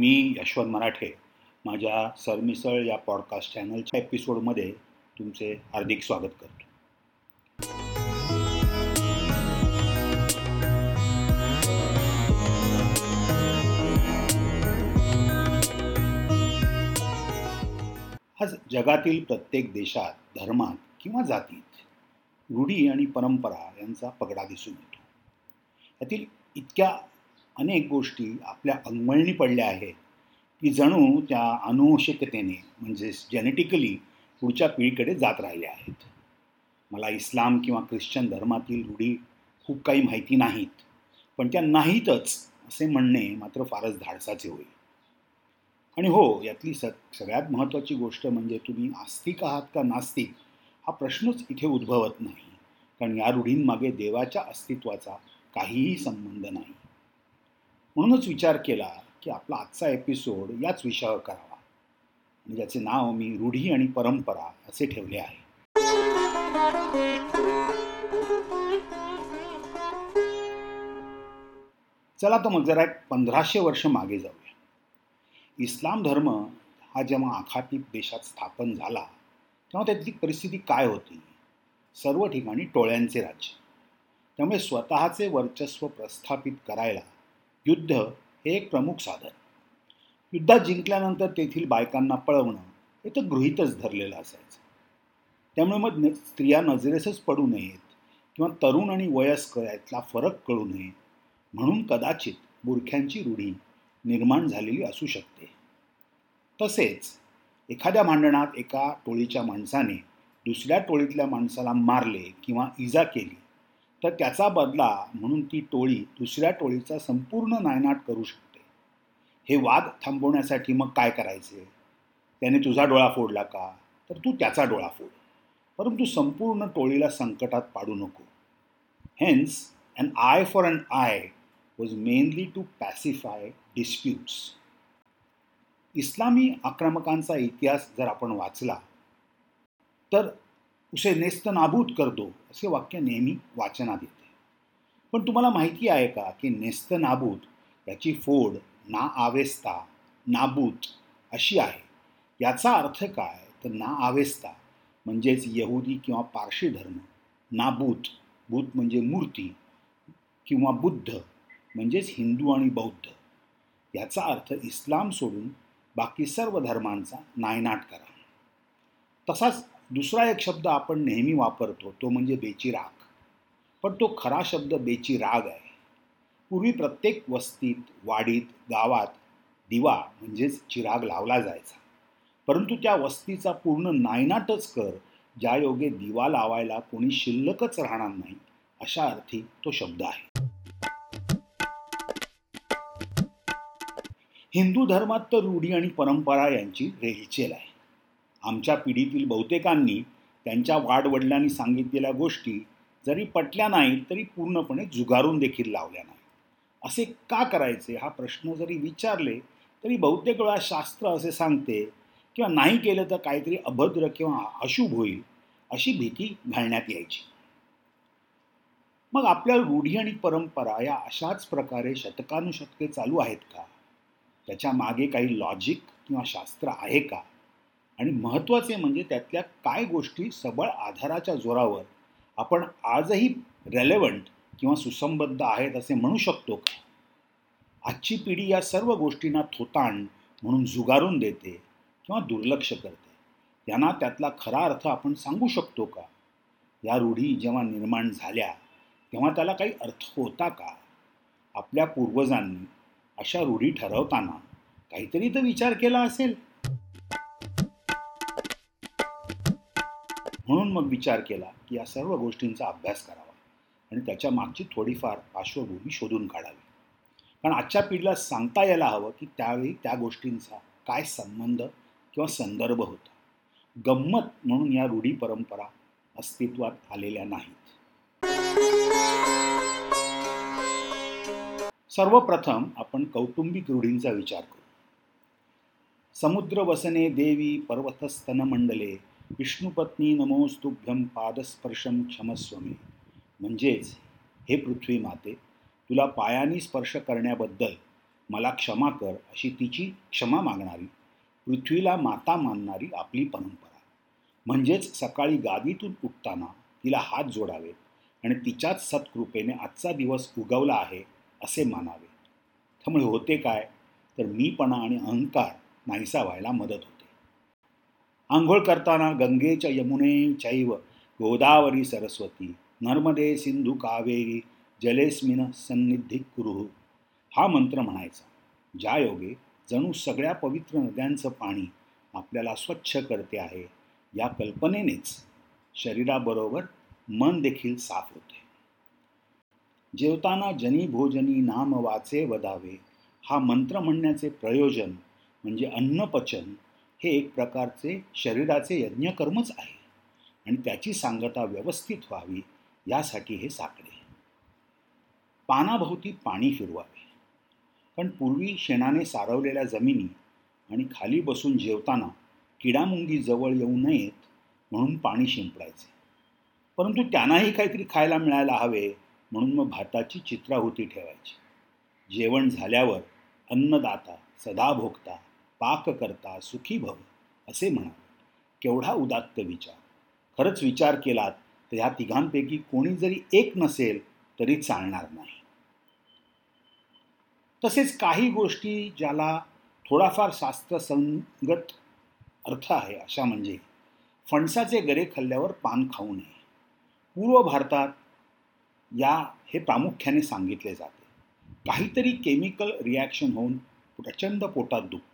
मी यशवंत मराठे. माझ्या सरमिसळ या पॉडकास्ट चॅनलच्या एपिसोडमध्ये तुमचे हार्दिक स्वागत करतो. आज जगातील प्रत्येक देशात धर्मात किंवा जातीत रूढी आणि परंपरा यांचा पगडा दिसून येतो. यातील इतक्या अनेक गोष्टी आपल्या अंगमळणी पडल्या आहेत की जणू त्या अनुवंशिकतेने म्हणजेच जेनेटिकली पुढच्या पिढीकडे जात राहिल्या आहेत. मला इस्लाम किंवा ख्रिश्चन धर्मातील रूढी खूप काही माहिती नाहीत पण त्या नाहीतच असे म्हणणे मात्र फारच धाडसाचे होईल. आणि हो यातली स सगळ्यात महत्त्वाची गोष्ट म्हणजे तुम्ही आस्तिक आहात का नास्तिक हा प्रश्नच इथे उद्भवत नाही कारण या रूढींमागे देवाच्या अस्तित्वाचा काहीही संबंध नाही. म्हणूनच विचार केला की आपला आजचा एपिसोड याच विषयावर करावा. आणि ज्याचे नाव मी रूढी आणि परंपरा असे ठेवले आहे. चला तर मग जरा एक पंधराशे वर्ष मागे जाऊया. इस्लाम धर्म हा जेव्हा आखाती देशात स्थापन झाला तेव्हा त्यातली परिस्थिती काय होती? सर्व ठिकाणी टोळ्यांचे राज्य. त्यामुळे स्वतःचे वर्चस्व प्रस्थापित करायला युद्ध हे एक प्रमुख साधन. युद्धात जिंकल्यानंतर तेथील बायकांना पळवणं हे तर गृहीतच धरलेलं असायचं. त्यामुळे मग न स्त्रिया नजरेसच पडू नयेत किंवा तरुण आणि वयस्कर यातला फरक कळू नये म्हणून कदाचित बुरख्यांची रूढी निर्माण झालेली असू शकते. तसेच एखाद्या भांडणात एका टोळीच्या माणसाने दुसऱ्या टोळीतल्या माणसाला मारले किंवा इजा केली तर त्याचा बदला म्हणून ती टोळी दुसऱ्या टोळीचा संपूर्ण नायनाट करू शकते. हे वाद थांबवण्यासाठी मग काय करायचे? त्याने तुझा डोळा फोडला का? तर तू त्याचा डोळा फोड. परंतु संपूर्ण टोळीला संकटात पाडू नको. Hence an eye for an eye was mainly to pacify disputes इस्लामी आक्रमकांचा इतिहास जर आपण वाचला तर उसे नेस्तनाबूत करतो असे वाक्य नेहमी वाचनात येते. पण तुम्हाला माहिती आहे का की नेस्तनाबूत याची फोड ना आवेस्ता नाबूत अशी आहे. याचा अर्थ काय? तर ना आवेस्ता म्हणजेच यहुदी किंवा पारशी धर्म. नाबूत भूत म्हणजे मूर्ती किंवा बुद्ध म्हणजेच हिंदू आणि बौद्ध. याचा अर्थ इस्लाम सोडून बाकी सर्व धर्मांचा नायनाट करा. तसाच दुसरा एक शब्द आपण नेहमी वापरतो तो म्हणजे बेचिराग पण तो खरा शब्द बेचिराग आहे. पूर्वी प्रत्येक वस्तीत वाडीत गावात दिवा म्हणजेच चिराग लावला जायचा. परंतु त्या वस्तीचा पूर्ण नायनाटच कर ज्या योगे दिवा लावायला कोणी शिल्लकच राहणार नाही अशा अर्थी तो शब्द आहे. हिंदू धर्मात तर रूढी आणि परंपरा यांची रेलचेल आहे. आमच्या पिढीतील बहुतेकांनी त्यांच्या वाडवडिलांनी सांगितलेल्या गोष्टी जरी पटल्या नाहीत तरी पूर्णपणे जुगारून देखील लावल्या नाही असे का करायचे? हा प्रश्न जरी विचारले तरी बहुतेक वेळा शास्त्र असे सांगते किंवा नाही केलं तर काहीतरी अभद्र किंवा अशुभ होईल अशी भीती घालण्यात यायची. मग आपल्या रूढी आणि परंपरा या अशाच प्रकारे शतकानुशतके चालू आहेत का? त्याच्यामागे काही लॉजिक किंवा शास्त्र आहे का? आणि महत्त्वाचे म्हणजे त्यातल्या काय गोष्टी सबळ आधाराच्या जोरावर आपण आजही रेलेवंट किंवा सुसंबद्ध आहेत असे म्हणू शकतो का? आजची पिढी या सर्व गोष्टींना थोतांड म्हणून जुगारून देते किंवा दुर्लक्ष करते. त्यांना त्यातला खरा अर्थ आपण सांगू शकतो का? या रूढी जेव्हा निर्माण झाल्या तेव्हा त्याला काही अर्थ होता का? आपल्या पूर्वजांनी अशा रूढी ठरवताना काहीतरी तर विचार केला असेल. म्हणून मग विचार केला की या सर्व गोष्टींचा अभ्यास करावा आणि त्याच्या मागची थोडीफार पार्श्वभूमी शोधून काढावी. कारण आजच्या पिढीला सांगता यायला हवं की त्यावेळी त्या गोष्टींचा काय संबंध किंवा संदर्भ होता. गंमत म्हणून या रूढी परंपरा अस्तित्वात आलेल्या नाहीत. सर्वप्रथम आपण कौटुंबिक रूढींचा विचार करू. समुद्र वसने देवी पर्वतस्तन मंडले विष्णुपत्नी नमोस्तुभ्यम पादस्पर्शम क्षमस्वमी। म्हणजेच हे पृथ्वी माते तुला पायानी स्पर्श करण्याबद्दल मला क्षमा कर अशी तिची क्षमा मागणारी पृथ्वीला माता मानणारी आपली परंपरा। म्हणजेच सकाळी गादीतून उठताना तिला हात जोडावेत आणि तिच्याच सत्कृपेने आजचा दिवस उगवला आहे असे मानावे। त्यामुळे होते काय? तर मीपणा आणि अहंकार नाहीसा व्हायला मदत होते। आंघोळ करताना गंगेच्या यमुने चैव गोदावरी सरस्वती नर्मदे सिंधू कावेरी जलेस्मिन सन्निधी कुरुह हा मंत्र म्हणायचा. ज्या योगे जणू सगळ्या पवित्र नद्यांचं पाणी आपल्याला स्वच्छ करते आहे या कल्पनेनेच शरीराबरोबर मन देखील साफ होते. जेवताना जनी भोजनी नाम वाचे वदावे हा मंत्र म्हणण्याचे प्रयोजन म्हणजे अन्नपचन हे एक प्रकारचे शरीराचे यज्ञकर्मच आहे. आणि त्याची सांगता व्यवस्थित व्हावी यासाठी हे साकडे पानाभोवती पाणी फिरवावे. पण पूर्वी शेणाने सारवलेल्या जमिनी आणि खाली बसून जेवताना किडामुंगी जवळ येऊ नयेत म्हणून पाणी शिंपडायचे. परंतु त्यांनाही काहीतरी खायला मिळायला हवे म्हणून मग भाताची चित्राहुती ठेवायची. जेवण झाल्यावर अन्नदाता सदा भोगता पाक करता सुखी भव असे म्हणावे केवढा उदात्त विचार. खरंच विचार केलात तर ह्या तिघांपैकी कोणी जरी एक नसेल तरी चालणार नाही. तसेच काही गोष्टी ज्याला थोडाफार शास्त्रसंगत अर्थ आहे अशा म्हणजे फणसाचे गरे खाल्ल्यावर पान खाऊ नये. पूर्व भारतात या हे प्रामुख्याने सांगितले जाते. काहीतरी केमिकल रिॲक्शन होऊन प्रचंड पोटात दुखतं.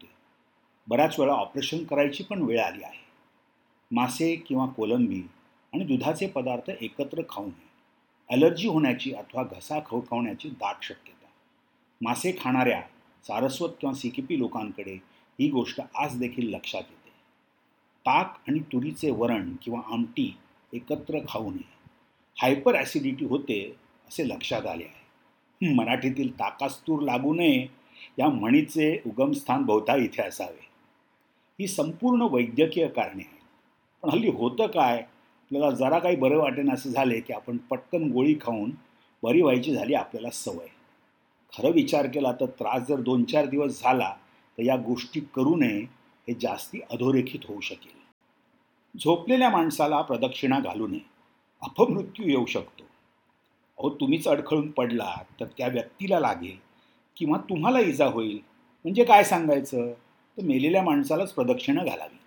बऱ्याच वेळा ऑपरेशन करायची पण वेळ आली आहे. मासे किंवा कोलंबी आणि दुधाचे पदार्थ एकत्र खाऊ नये ॲलर्जी होण्याची अथवा घसा खवखवण्याची दाट शक्यता. मासे खाणाऱ्या सारस्वत किंवा सिकिपी लोकांकडे ही गोष्ट आज देखील लक्षात येते. ताक आणि तुरीचे वरण किंवा आमटी एकत्र खाऊ नये. हायपर ॲसिडिटी होते असे लक्षात आले आहे. मराठीतील ताकास तूर लागू नये. या म्हणीचे उगमस्थान बहुता इथे असावे. ही संपूर्ण वैद्यकीय कारणे आहेत. पण हल्ली होतं काय? आपल्याला जरा काही बरं वाटेन असं झाले की आपण पटकन गोळी खाऊन बरी व्हायची झाली आपल्याला सवय. खरं विचार केला तर त्रास जर दोन चार दिवस झाला तर या गोष्टी करू नये हे जास्ती अधोरेखित होऊ शकेल. झोपलेल्या माणसाला प्रदक्षिणा घालू नये. अपमृत्यू येऊ शकतो. अहो तुम्हीच अडखळून पडला तर त्या व्यक्तीला लागेल किंवा तुम्हाला इजा होईल. म्हणजे काय सांगायचं? तर मेलेल्या माणसालाच प्रदक्षिणा घालावी.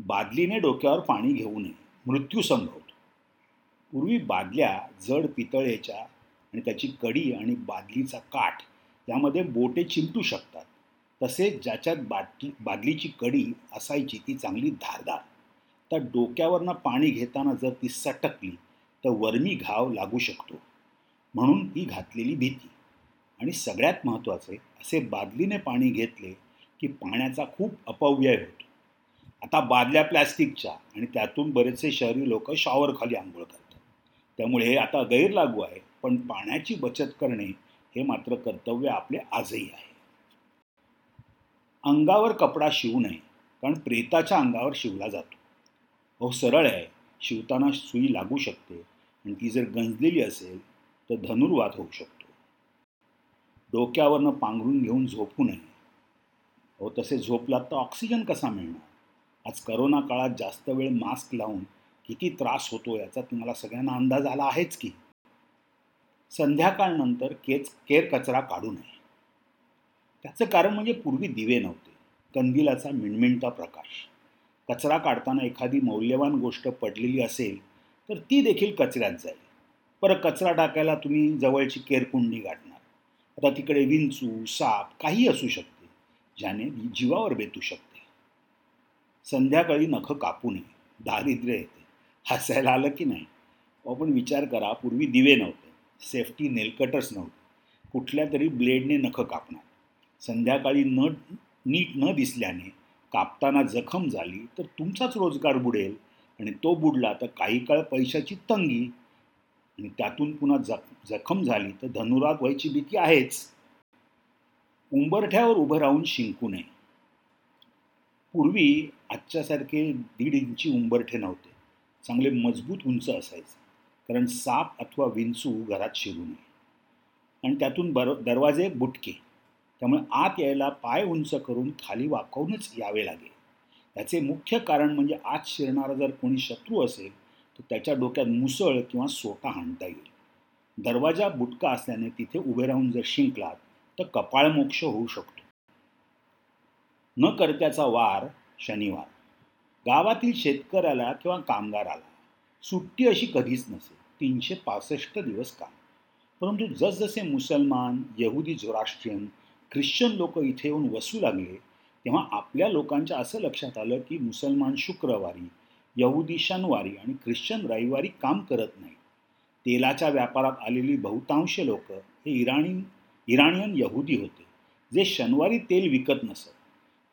बादलीने डोक्यावर पाणी घेऊ नये. मृत्यू संभवतो. पूर्वी बादल्या जड पितळेच्या आणि त्याची कडी आणि बादलीचा काठ यामध्ये बोटे चिमटू शकतात. तसेच ज्याच्यात बाटली बादलीची कडी असायची ती चांगली धारदार. तर डोक्यावरनं पाणी घेताना जर ती सटकली तर वर्मी घाव लागू शकतो. म्हणून ही घातलेली भीती. आणि सगळ्यात महत्त्वाचे असे बादलीने पाणी घेतले की पाण्याचा खूप अपव्यय होतो. आता बादल्या प्लॅस्टिकच्या आणि त्यातून बरेचसे शहरी लोक शॉवरखाली आंघोळ करतात. त्यामुळे हे आता गैरलागू आहे पण पाण्याची बचत करणे हे मात्र कर्तव्य आपले आजही आहे. अंगावर कपडा शिवू नये कारण प्रेताच्या अंगावर शिवला जातो. अहो सरळ आहे शिवताना सुई लागू शकते आणि ती जर गंजलेली असेल तर धनुर्वाद होऊ शकतो. डोक्यावरनं पांघरून घेऊन झोपू नये हो तसे झोपलात तर ऑक्सिजन कसा मिळणार? आज करोना काळात जास्त वेळ मास्क लावून किती त्रास होतो याचा तुम्हाला सगळ्यांना अंदाज आला आहेच की. संध्याकाळनंतर केच केर कचरा काढू नये. त्याचं कारण म्हणजे पूर्वी दिवे नव्हते. कंदिलाचा मिणमिणता प्रकाश. कचरा काढताना एखादी मौल्यवान गोष्ट पडलेली असेल तर ती देखील कचऱ्यात जाईल. परत कचरा टाकायला तुम्ही जवळची केरकुंडी गाठणार. आता तिकडे विंचू साप काही असू शकतं. ज्याने जीवावर बेतू शकते. संध्याकाळी नखं कापू नये दारिद्र्य येते. हसायला आलं की नाही? आपण विचार करा पूर्वी दिवे नव्हते. सेफ्टी नेलकटर्स नव्हते. कुठल्या तरी ब्लेडने नखं कापणार. संध्याकाळी न नीट न दिसल्याने कापताना जखम झाली तर तुमचाच रोजगार बुडेल आणि तो बुडला तर काही काळ पैशाची तंगी आणि त्यातून पुन्हा जख जखम झाली तर धनुराग व्हायची भीती आहेच. उंबरठ्यावर उभं राहून शिंकू नये. पूर्वी आजच्यासारखे दीड इंची उंबरठे नव्हते. चांगले मजबूत उंच असायचे. कारण साप अथवा विंचू घरात शिरू नये. आणि त्यातून बर दरवाजे बुटके. त्यामुळे आत यायला पाय उंच करून खाली वाकवूनच यावे लागेल याचे मुख्य कारण म्हणजे आत शिरणारा जर कोणी शत्रू असेल तर त्याच्या डोक्यात मुसळ किंवा सोटा हाणता येईल. दरवाजा बुटका असल्याने तिथे उभे राहून जर शिंकलात तर कपाळमोक्ष होऊ शकतो. न करत्याचा वार शनिवार. गावातील शेतकऱ्याला किंवा कामगाराला सुट्टी अशी कधीच नसेल तीनशे पासष्ट दिवस काम परंतु जसजसे मुसलमान यहुदी झोराष्ट्रियन ख्रिश्चन लोक इथे येऊन वसू लागले तेव्हा आपल्या लोकांच्या असं लक्षात आलं की मुसलमान शुक्रवारी यहुदी शनिवारी आणि ख्रिश्चन रविवारी काम करत नाही तेलाच्या व्यापारात आलेली बहुतांश लोक हे इराणी इराणियन यहुदी होते जे शनिवारी तेल विकत नसत.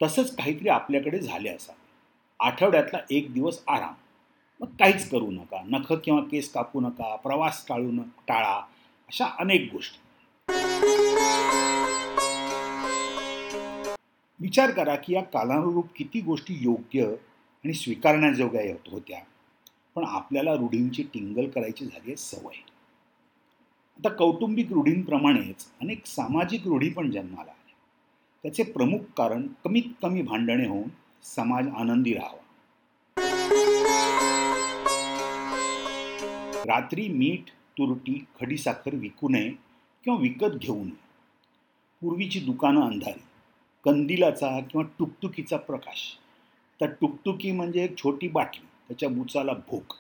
तसंच काहीतरी आपल्याकडे झाले असावे. आठवड्यातला एक दिवस आराम. मग काहीच करू नका. नख किंवा केस कापू नका प्रवास टाळू न टाळा अशा अनेक गोष्टी. विचार करा की या कालानुरूप किती गोष्टी योग्य आणि स्वीकारण्याजोग्या होत्या. पण आपल्याला रूढींची टिंगल करायची झाली आहे सवय. आता कौटुंबिक रूढींप्रमाणेच अनेक सामाजिक रूढी पण जन्माला आल्या. त्याचे प्रमुख कारण कमीत कमी भांडणे होऊन समाज आनंदी राहावा. रात्री मीठ तुरटी खडीसाखर विकू नये किंवा विकत घेऊ नये. पूर्वीची दुकानं अंधारी कंदिलाचा किंवा टुकटुकीचा प्रकाश. तर टुकटुकी म्हणजे एक छोटी बाटली त्याच्या बुचाला भोक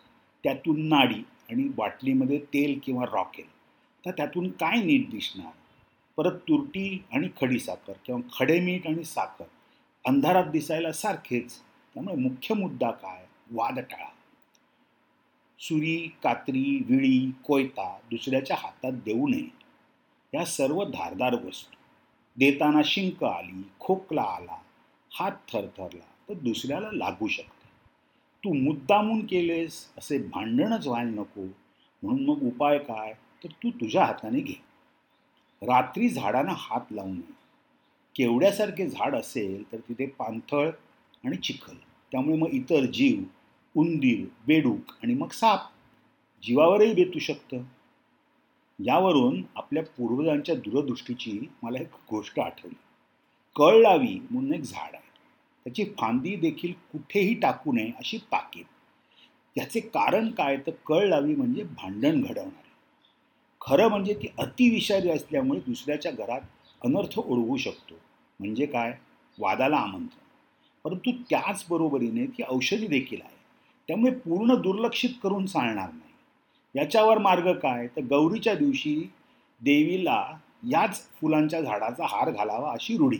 त्यातून नाडी आणि बाटलीमध्ये तेल किंवा रॉकेल. तर त्यातून काय नीट दिसणार? परत तुरटी आणि खडी साखर किंवा खडे मीठ आणि साखर. अंधारात दिसायला सारखेच. त्यामुळे मुख्य मुद्दा काय? वाद टाळा. सुरी कात्री विळी कोयता दुसऱ्याच्या हातात देऊ नये. या सर्व धारदार वस्तू. देताना शिंक आली खोकला आला हात थरथरला तर दुसऱ्याला लागू शकते. तू मुद्दामून केलेस असे भांडणच व्हायला नको. म्हणून मग उपाय काय? तर तू तुझ्या हाताने घे. रात्री झाडांना हात लावू नये. केवड्यासारखे झाड असेल तर तिथे पाणथळ आणि चिखल. त्यामुळे मग इतर जीव उंदीर बेडूक आणि मग साप जीवावरही बेतू शकतं. यावरून आपल्या पूर्वजांच्या दूरदृष्टीची मला एक गोष्ट आठवली. कळ लावी म्हणून एक झाड आहे. त्याची फांदी देखील कुठेही टाकू नये अशी ताकीद याचे कारण काय? तर कळ लावी म्हणजे भांडण घडवणार. खरं म्हणजे ती अतिविषारी असल्यामुळे दुसऱ्याच्या घरात अनर्थ ओढवू शकतो. म्हणजे काय? वादाला आमंत्रण. परंतु त्याचबरोबरीने ती औषधी देखील आहे. त्यामुळे पूर्ण दुर्लक्षित करून चालणार नाही. याच्यावर मार्ग काय? तर गौरीच्या दिवशी देवीला याच फुलांच्या झाडाचा हार घालावा अशी रूढी.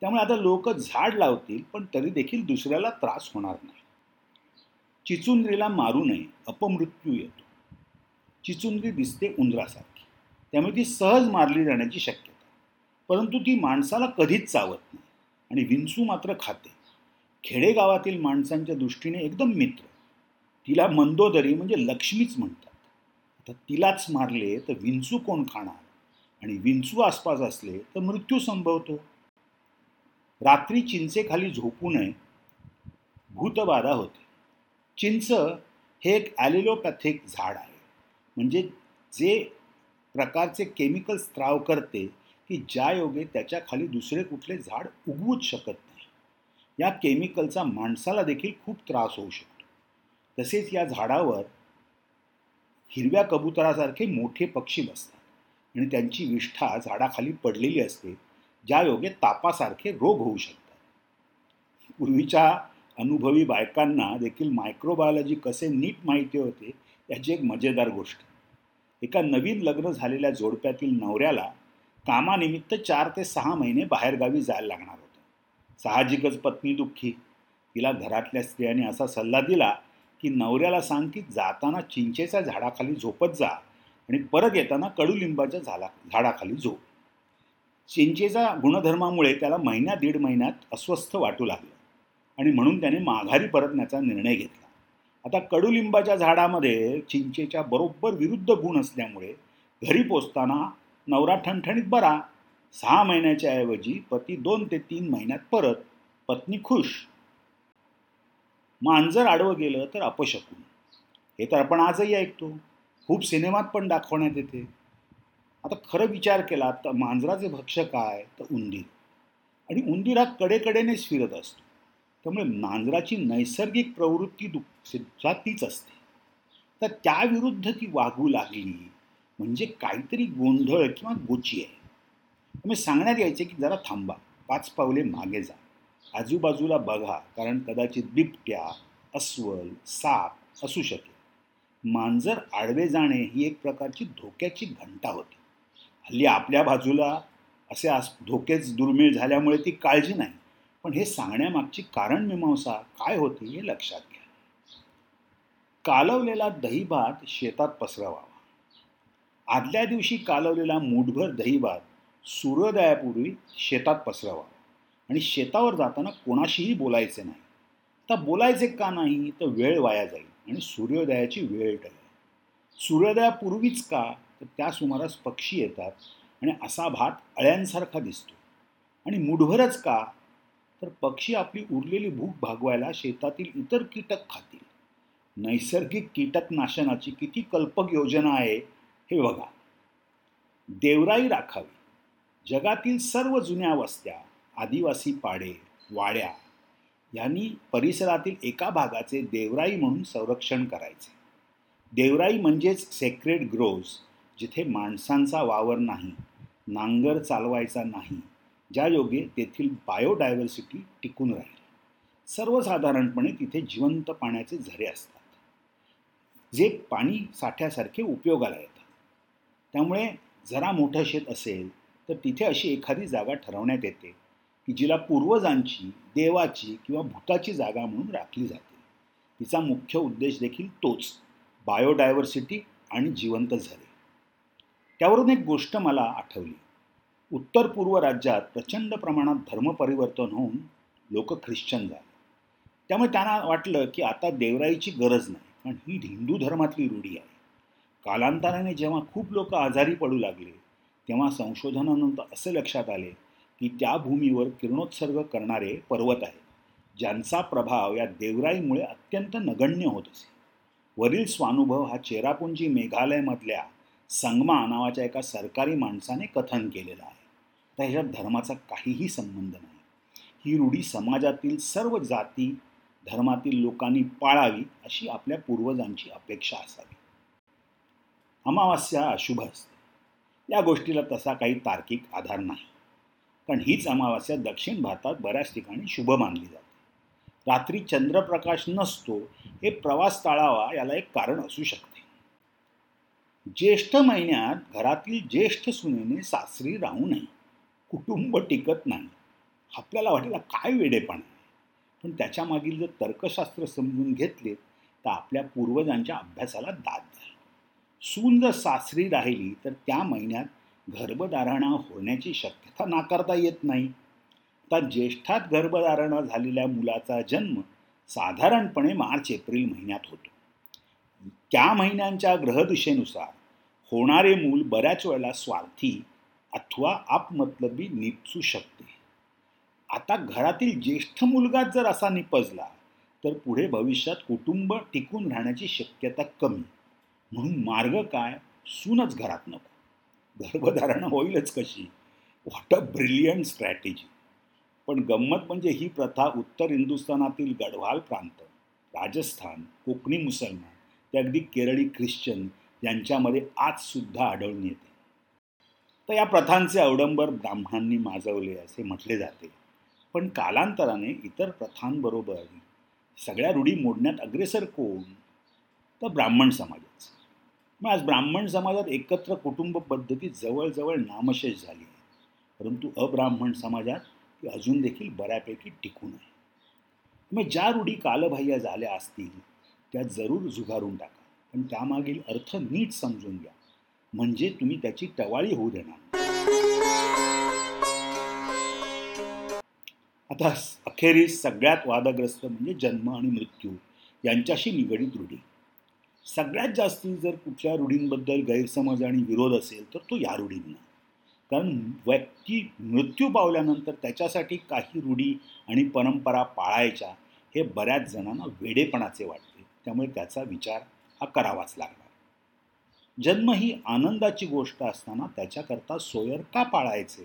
त्यामुळे आता लोक झाड लावतील पण तरी देखील दुसऱ्याला त्रास होणार नाही. चिचुंद्रीला मारू नये. अपमृत्यू येतो. चिचुंदी दिसते उंदरासारखी. त्यामुळे ती सहज मारली जाण्याची शक्यता. परंतु ती माणसाला कधीच चावत नाही आणि विंचू मात्र खाते. खेडेगावातील माणसांच्या दृष्टीने एकदम मित्र. तिला मंदोदरी म्हणजे लक्ष्मीच म्हणतात. आता तिलाच मारले तर विंचू कोण खाणार? आणि विंचू आसपास असले तर मृत्यू संभवतो. रात्री चिंचेखाली झोपू नये. भूतबाधा होते. चिंच हे एक ॲलिलोपॅथिक झाड आहे. म्हणजे जे प्रकारचे केमिकल स्त्राव करते की ज्या योगे त्याच्याखाली दुसरे कुठले झाड उगवूच शकत नाही. या केमिकलचा माणसाला देखील खूप त्रास होऊ शकतो. तसेच या झाडावर हिरव्या कबुतरासारखे मोठे पक्षी बसतात आणि त्यांची विष्ठा झाडाखाली पडलेली असते ज्या योगे तापासारखे रोग होऊ शकतात. पूर्वीच्या अनुभवी बायकांना देखील मायक्रोबायोलॉजी कसे नीट माहिती होते याची एक मजेदार गोष्ट. एका नवीन लग्न झालेल्या जोडप्यातील नवऱ्याला कामानिमित्त चार ते सहा महिने बाहेरगावी जायला लागणार होतं. साहजिकच पत्नी दुःखी. तिला घरातल्या स्त्रियांनी असा सल्ला दिला की नवऱ्याला सांग की जाताना चिंचेच्या झाडाखाली झोपत जा आणि परत येताना कडुलिंबाच्या झाला झाडाखाली झोप. चिंचेचा गुणधर्मामुळे त्याला महिन्या दीड महिन्यात अस्वस्थ वाटू लागलं आणि म्हणून त्याने माघारी परतण्याचा निर्णय घेतला. आता कडुलिंबाच्या झाडामध्ये चिंचेच्या बरोबर विरुद्ध गुण असल्यामुळे घरी पोचताना नवरा ठणठणीत बरा. सहा महिन्याच्या ऐवजी पती दोन ते तीन महिन्यात परत. पत्नी खुश. मांजर आडवं गेलं तर अपशकून. हे तर आपण आजही ऐकतो. खूप सिनेमात पण दाखवण्यात येते. आता खरं विचार केला तर मांजराचे भक्ष्य काय? तर उंदीर. आणि उंदीर हा कडेकडेनेच फिरत असतो. त्यामुळे मांजराची नैसर्गिक प्रवृत्ती सुद्धा तीच असते. तर त्याविरुद्ध ती वागू लागली म्हणजे काहीतरी गोंधळ किंवा गोची आहे. त्यामुळे सांगण्यात यायचे की जरा थांबा पाच पावले मागे जा. आजूबाजूला बघा कारण कदाचित बिबट्या अस्वल साप असू शकेल. मांजर आडवे जाणे ही एक प्रकारची धोक्याची घंटा होती. हल्ली आपल्या बाजूला असे आस धोकेच दुर्मिळ झाल्यामुळे ती काळजी नाही. पण हे सांगण्यामागची कारण मीमांसा काय होती हे लक्षात घ्या. कालवलेला दहीभात शेतात पसरवावा. आदल्या दिवशी कालवलेला मूठभर दहीभात सूर्योदयापूर्वी शेतात पसरवावा. आणि शेतावर जाताना कोणाशीही बोलायचे नाही. आता बोलायचे का नाही? तर वेळ वाया जाईल आणि सूर्योदयाची वेळ टळेल. सूर्योदयापूर्वीच का? तर त्या सुमारास पक्षी येतात आणि असा भात अळ्यांसारखा दिसतो. आणि मुठभरच का? तर पक्षी आपली उरलेली भूक भागवायला शेतातील इतर कीटक खातील. नैसर्गिक कीटकनाशनाची किती कल्पक योजना आहे हे बघा. देवराई राखावी. जगातील सर्व जुन्या वस्त्या आदिवासी पाडे वाड्या यांनी परिसरातील एका भागाचे देवराई म्हणून संरक्षण करायचे. देवराई म्हणजेच सेक्रेड ग्रोव्ज जिथे माणसांचा वावर नाही नांगर चालवायचा नाही ज्या योगे तेथील बायोडायव्हर्सिटी टिकून राहील. सर्वसाधारणपणे तिथे जिवंत पाण्याचे झरे असतात. जे पाणी साठ्यासारखे उपयोगाला येतात. त्यामुळे जरा मोठं शेत असेल तर तिथे अशी एखादी जागा ठरवण्यात येते की जिला पूर्वजांची देवाची किंवा भूताची जागा म्हणून राखली जाते. तिचा मुख्य उद्देश देखील तोच बायोडायव्हर्सिटी आणि जिवंत झरे. त्यावरून एक गोष्ट मला आठवली. उत्तर पूर्व राज्यात प्रचंड प्रमाणात धर्मपरिवर्तन होऊन लोक ख्रिश्चन झाले. त्यामुळे त्यांना वाटलं की आता देवराईची गरज नाही कारण ही हिंदू धर्मातली रूढी आहे. कालांतराने जेव्हा खूप लोक आजारी पडू लागले तेव्हा संशोधनानंतर असे लक्षात आले की त्या भूमीवर किरणोत्सर्ग करणारे पर्वत आहेत ज्यांचा प्रभाव या देवराईमुळे अत्यंत नगण्य होत असे. वरील स्वानुभव हा चेरापुंजी मेघालयमधल्या संगमा नावाच्या एका सरकारी माणसाने कथन केलेला आहे. तर ह्याच्यात धर्माचा काहीही संबंध नाही. ही रूढी समाजातील सर्व जाती धर्मातील लोकांनी पाळावी अशी आपल्या पूर्वजांची अपेक्षा असावी. अमावास्या अशुभ असते. या गोष्टीला तसा काही तार्किक आधार नाही. कारण हीच अमावास्या दक्षिण भारतात बऱ्याच ठिकाणी शुभ मानली जाते. रात्री चंद्रप्रकाश नसतो हे प्रवास टाळावा याला एक कारण असू शकते. ज्येष्ठ महिन्यात घरातील ज्येष्ठ सुनेने सासरी राहू नये. कुटुंब टिकत नाही. आपल्याला वाटेला काय वेडेपण पण त्याच्यामागील जर तर्कशास्त्र समजून घेतले तर आपल्या पूर्वजांच्या अभ्यासाला दाद झाला. सून जर सासरी राहिली तर त्या महिन्यात गर्भधारणा होण्याची शक्यता नाकारता येत नाही. तर ज्येष्ठात गर्भधारणा झालेल्या मुलाचा जन्म साधारणपणे मार्च एप्रिल महिन्यात होतो. त्या महिन्यांच्या ग्रहदिशेनुसार होणारे मूल बऱ्याच वेळेला स्वार्थी अथवा आपमतलबी निपचू शकते. आता घरातील ज्येष्ठ मुलगाच जर असा निपजला तर पुढे भविष्यात कुटुंब टिकून राहण्याची शक्यता कमी. म्हणून मार्ग काय? सूनच घरात नको. गर्भधारणा होईलच कशी? व्हॉट अ ब्रिलियंट स्ट्रॅटेजी पण गंमत म्हणजे ही प्रथा उत्तर हिंदुस्थानातील गढवाल प्रांत राजस्थान कोकणी मुसलमान ते अगदी केरळी ख्रिश्चन यांच्यामध्ये आजसुद्धा आढळून येते. तर या प्रथांचे अवडंबर ब्राह्मणांनी माजवले असे म्हटले जाते. पण कालांतराने इतर प्रथांबरोबर सगळ्या रूढी मोडण्यात अग्रेसर कोण? तर ब्राह्मण समाजच. मग आज ब्राह्मण समाजात एकत्र कुटुंब पद्धती जवळजवळ नामशेष झाली आहे. परंतु अब्राह्मण समाजात ती अजून देखील बऱ्यापैकी टिकून आहे. मग ज्या रूढी कालबाह्य झाल्या असतील त्या जरूर झुगारून टाका. पण त्यामागील अर्थ नीट समजून घ्या. म्हणजे तुम्ही त्याची टवाळी होऊ देणार. आता अखेरीस सगळ्यात वादग्रस्त म्हणजे जन्म आणि मृत्यू यांच्याशी निगडीत रूढी. सगळ्यात जास्ती जर कुठल्या रूढींबद्दल गैरसमज आणि विरोध असेल तर तो या रूढींना. कारण व्यक्ती मृत्यू पावल्यानंतर त्याच्यासाठी काही रूढी आणि परंपरा पाळायच्या हे बऱ्याच जणांना वेडेपणाचे वाटते. त्यामुळे त्याचा विचार हा करावाच लागला जन्म ही आनंदाची गोष्ट असताना त्याच्याकरता सोयर का पाळायचे?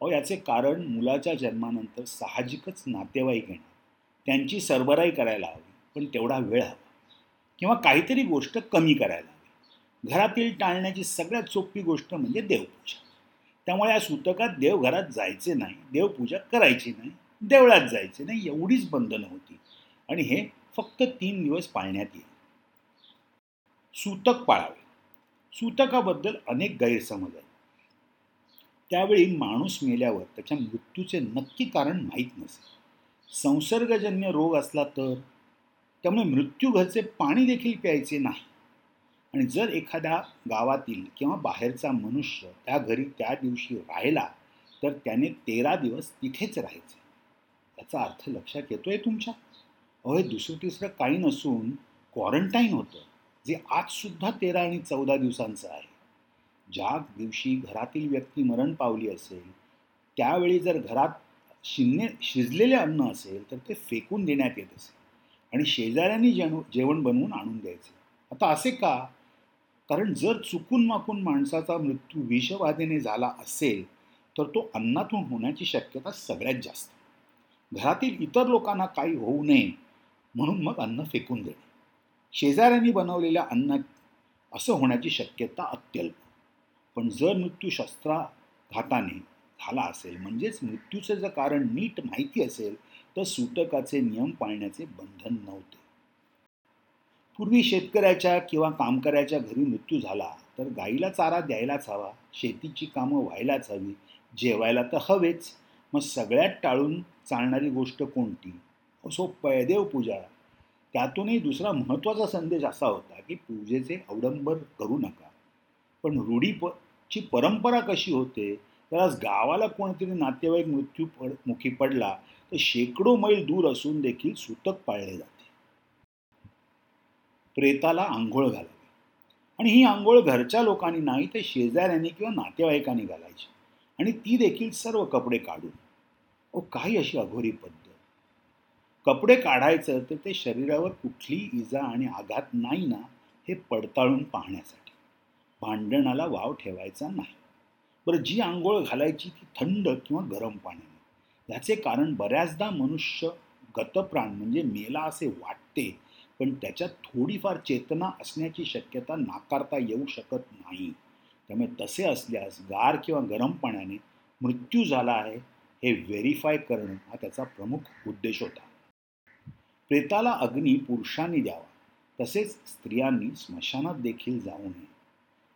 अहो याचे कारण मुलाच्या जन्मानंतर साहजिकच नातेवाईक येणार. त्यांची सरबराई करायला हवी पण तेवढा वेळ हवा. किंवा काहीतरी गोष्ट कमी करायला हवी. घरातील टाळण्याची सगळ्यात सोपी गोष्ट म्हणजे देवपूजा. त्यामुळे या सूतकात देवघरात जायचे नाही देवपूजा करायची नाही देवळात जायचे नाही एवढीच बंधनं होती. आणि हे फक्त तीन दिवस पाळण्यात येईल. सूतक पाळावे. सूतकाबद्दल अनेक गैरसमज आहेत. त्यावेळी माणूस मेल्यावर त्याच्या मृत्यूचे नक्की कारण माहीत नसेल. संसर्गजन्य रोग असला तर त्यामुळे मृत्यू घरचे पाणी देखील प्यायचे नाही. आणि जर एखाद्या गावातील किंवा बाहेरचा मनुष्य त्या घरी त्या दिवशी राहिला तर त्याने तेरा दिवस तिथेच राहायचे. त्याचा अर्थ लक्षात येतोय तुमच्या? अहो हे दुसरं तिसरं काही नसून क्वारंटाईन होतं. जे आजसुद्धा तेरा आणि चौदा दिवसांचं आहे. ज्या दिवशी घरातील व्यक्ती मरण पावली असेल त्यावेळी जर घरात शिन्ने शिजलेले अन्न असेल तर ते फेकून देण्यात येत असेल. आणि शेजाऱ्यांनी जेव जेवण बनवून आणून द्यायचे. आता असे का? कारण जर चुकून माकून माणसाचा मृत्यू विषबाधेने झाला असेल तर तो अन्नातून होण्याची शक्यता सगळ्यात जास्त. घरातील इतर लोकांना काही होऊ नये म्हणून मग अन्न फेकून देणे. शेजाऱ्यांनी बनवलेल्या अन्नात असं होण्याची शक्यता अत्यल्प. पण जर मृत्यू शस्त्राघाताने झाला असेल म्हणजेच मृत्यूचं जर कारण नीट माहिती असेल तर सूतकाचे नियम पाळण्याचे बंधन नव्हते. पूर्वी शेतकऱ्याच्या किंवा कामकऱ्याच्या घरी मृत्यू झाला तर गाईला चारा द्यायलाच हवा शेतीची कामं व्हायलाच हवी जेवायला तर हवेच. मग सगळ्यात टाळून चालणारी गोष्ट कोणती? असो पयदेव पूजा त्यातूनही दुसरा महत्त्वाचा संदेश असा होता की पूजेचे अवडंबर करू नका. पण रूढी प ची परंपरा कशी होते? तर आज गावाला कोणतरी नातेवाईक मृत्यू पड मुखी पडला तर शेकडो मैल दूर असून देखील सुतक पाळले जाते. प्रेताला आंघोळ घालावी. आणि ही आंघोळ घरच्या लोकांनी नाही तर शेजाऱ्यांनी किंवा नातेवाईकांनी घालायची. आणि ती देखील सर्व कपडे काढून. ओ काही अशी अघोरी पद्धत कपडे काढायचं तर ते शरीरावर कुठली इजा आणि आघात नाही ना हे पडताळून पाहण्यासाठी. भांडणाला वाव ठेवायचा नाही. बरं जी आंघोळ घालायची ती थंड किंवा गरम पाण्याने. याचे कारण बऱ्याचदा मनुष्य गतप्राण म्हणजे मेला असे वाटते पण त्याच्यात थोडीफार चेतना असण्याची शक्यता नाकारता येऊ शकत नाही. त्यामुळे तसे असल्यास गार किंवा गरम पाण्याने मृत्यू झाला आहे हे व्हेरीफाय करणं हा त्याचा प्रमुख उद्देश होता. प्रेताला अग्नी पुरुषांनी द्यावा. तसेच स्त्रियांनी स्मशानात देखील जाऊ नये.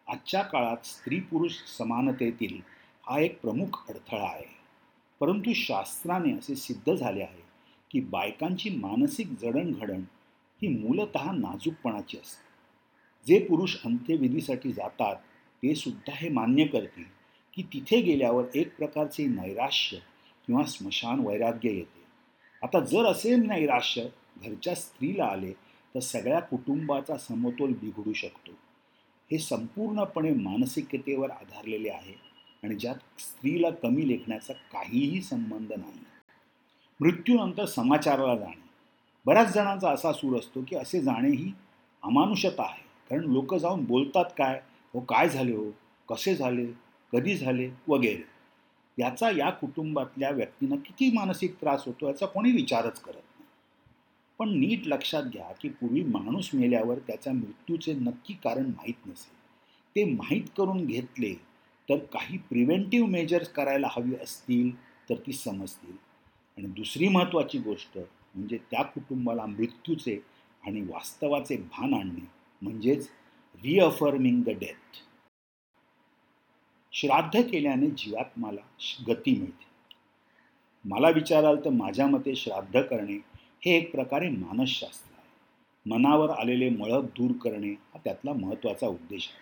आजच्या काळात स्त्री पुरुष समानतेतील हा एक प्रमुख अडथळा आहे. परंतु शास्त्राने असे सिद्ध झाले आहे की बायकांची मानसिक जडणघडण ही मूलत नाजूकपणाची असते. जे पुरुष अंत्यविधीसाठी जातात ते सुद्धा हे मान्य करतील की तिथे गेल्यावर एक प्रकारचे नैराश्य किंवा स्मशान वैराग्य येते. आता जर असे नैराश्य घरच्या स्त्रीला आले तर सगळ्या कुटुंबाचा समतोल बिघडू शकतो. हे संपूर्णपणे मानसिकतेवर आधारलेले आहे आणि ज्यात स्त्रीला कमी लेखण्याचा काहीही संबंध नाही. मृत्यूनंतर समाचाराला जाणे. बऱ्याच जणांचा असा सूर असतो की असे जाणे ही अमानुषता आहे. कारण लोक जाऊन बोलतात काय? हो काय झाले हो? कसे झाले? कधी झाले? वगैरे. याचा या कुटुंबातल्या व्यक्तींना किती मानसिक त्रास होतो याचा कोणी विचारच करत नाही. पण नीट लक्षात घ्या की पूर्वी माणूस मेल्यावर त्याच्या मृत्यूचे नक्की कारण माहीत नसेल ते माहीत करून घेतले तर काही प्रिव्हेंटिव्ह मेजर्स करायला हवी असतील तर ती समजतील. आणि दुसरी महत्त्वाची गोष्ट म्हणजे त्या कुटुंबाला मृत्यूचे आणि वास्तवाचे भान आणणे म्हणजेच रिअफर्मिंग द डेथ श्राद्ध केल्याने जीवात्माला गती मिळते. मला विचाराल तर माझ्या मते श्राद्ध करणे हे एक प्रकारे मानसशास्त्र आहे. मनावर आलेले मळक दूर करणे हा त्यातला महत्त्वाचा उद्देश आहे.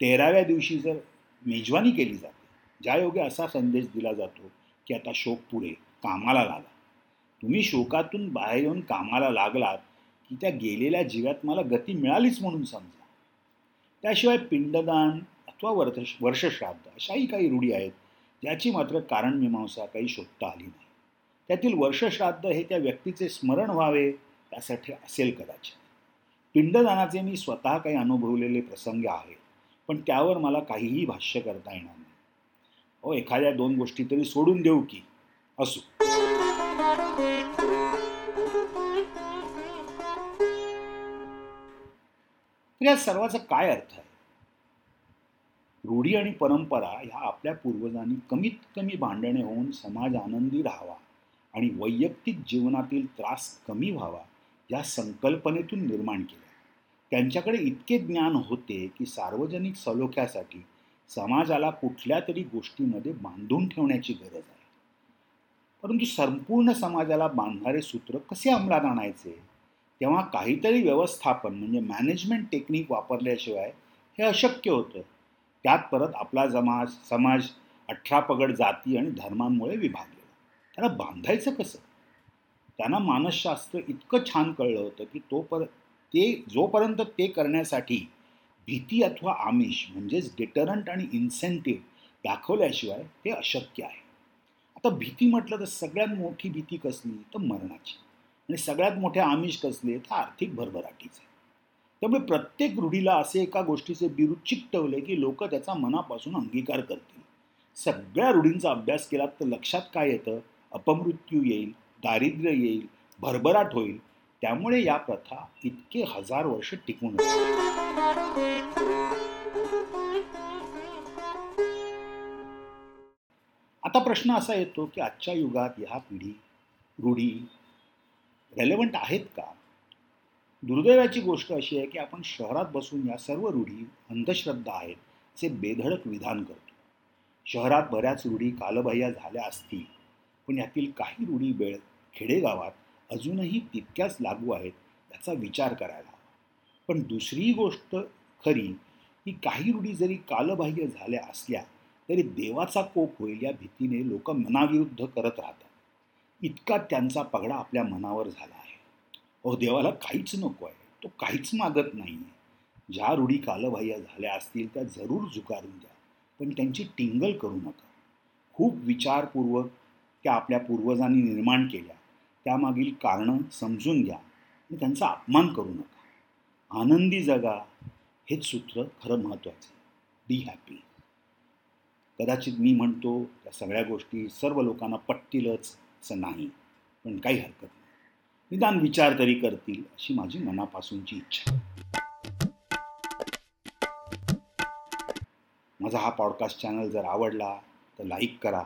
तेराव्या दिवशी जर मेजवानी केली जाते ज्यायोगे असा संदेश दिला जातो की आता शोक पुढे कामाला लागा. तुम्ही शोकातून बाहेर येऊन कामाला लागलात की त्या गेलेल्या जीवात मला गती मिळालीच म्हणून समजा. त्याशिवाय पिंडदान अथवा वर्ष वर्षश्राद्ध अशाही काही रूढी आहेत ज्याची मात्र कारणमीमांसा काही शोधता आली नाही. त्यातील वर्षश्राद्ध हे त्या व्यक्तीचे स्मरण व्हावे त्यासाठी असेल कदाचित. पिंडदानाचे मी स्वतः काही अनुभवलेले प्रसंग आहेत पण त्यावर मला काहीही भाष्य करता येणार नाही. हो एखाद्या दोन गोष्टी तरी सोडून देऊ की? असू. तर या सर्वाचा काय अर्थ आहे? रूढी आणि परंपरा ह्या आपल्या पूर्वजांनी कमीत कमी भांडणे होऊन समाज आनंदी राहावा आणि वैयक्तिक जीवनातील त्रास कमी व्हावा या संकल्पनेतून निर्माण केल्या. त्यांच्याकडे इतके ज्ञान होते की सार्वजनिक सलोख्यासाठी समाजाला कुठल्या तरी गोष्टीमध्ये बांधून ठेवण्याची गरज आहे. परंतु संपूर्ण समाजाला बांधणारे सूत्र कसे अंमलात आणायचे? तेव्हा काहीतरी व्यवस्थापन म्हणजे मॅनेजमेंट टेक्निक वापरल्याशिवाय हे अशक्य होतं. त्यात परत आपला समाज समाज अठरा पगड जाती आणि धर्मांमुळे विभागलेला. त्याला बांधायचं कसं? त्यांना मानसशास्त्र इतकं छान कळलं होतं की तो पर ते जोपर्यंत ते करण्यासाठी भीती अथवा आमिष म्हणजेच डिटरंट आणि इन्सेंटिव्ह दाखवल्याशिवाय ते अशक्य आहे. आता भीती म्हटलं तर सगळ्यात मोठी भीती कसली? तर मरणाची. आणि सगळ्यात मोठे आमिष कसले? तर आर्थिक भरभराटीचे. त्यामुळे प्रत्येक रूढीला असे एका गोष्टीचे बिरुद चिकटवले की लोक त्याचा मनापासून अंगीकार करतील. सगळ्या रूढींचा अभ्यास केला तर लक्षात काय येतं? अपमृत्यू येईल दारिद्र्य येईल भरभराट होईल. त्यामुळे या प्रथा इतके हजार वर्ष टिकून आता प्रश्न असा येतो की आजच्या युगात ह्या पिढी रूढी रेलेवंट आहेत का? दुर्दैवाची गोष्ट अशी आहे की आपण शहरात बसून या सर्व रूढी अंधश्रद्धा आहेत असे बेधडक विधान करतो. शहरात बऱ्याच रूढी कालबाह्य झाल्या असतील पण यातील काही रूढी बेळ खेडेगावात अजूनही तितक्याच लागू आहेत याचा विचार करायला हवा. पण दुसरी गोष्ट खरी की काही रूढी जरी कालबाह्य झाल्या असल्या तरी देवाचा कोप होईल या भीतीने लोक मनाविरुद्ध करत राहतात. इतका त्यांचा पगडा आपल्या मनावर झाला अहो देवाला काहीच नको आहे. तो काहीच मागत नाही आहे ज्या रूढी कालबाह्य झाल्या असतील त्या जरूर झुकारून द्या. पण त्यांची टिंगल करू नका. खूप विचारपूर्वक त्या आपल्या पूर्वजांनी निर्माण केल्या. त्यामागील कारणं समजून घ्या आणि त्यांचा अपमान करू नका. आनंदी जगा हेच सूत्र खरं महत्त्वाचं बी हॅपी कदाचित मी म्हणतो त्या सगळ्या गोष्टी सर्व लोकांना पटतीलच असं नाही. पण काही हरकत नाही. निदान विचार तरी करतील अशी माझी मनापासूनची इच्छा माझा हा पॉडकास्ट चॅनल जर आवडला तर लाईक करा.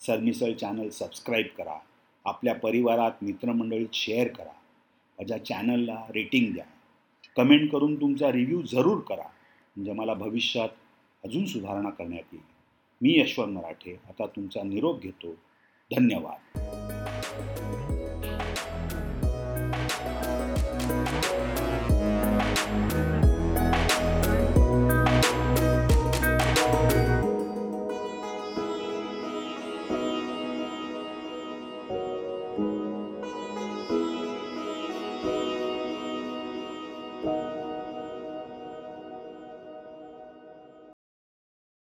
सरमिसळ चॅनल सबस्क्राईब करा. आपल्या परिवारात मित्रमंडळीत शेअर करा. माझ्या चॅनलला रेटिंग द्या. कमेंट करून तुमचा रिव्ह्यू जरूर करा. म्हणजे मला भविष्यात अजून सुधारणा करण्यात येईल. मी यशवंत मराठे. आता तुमचा निरोप घेतो. धन्यवाद.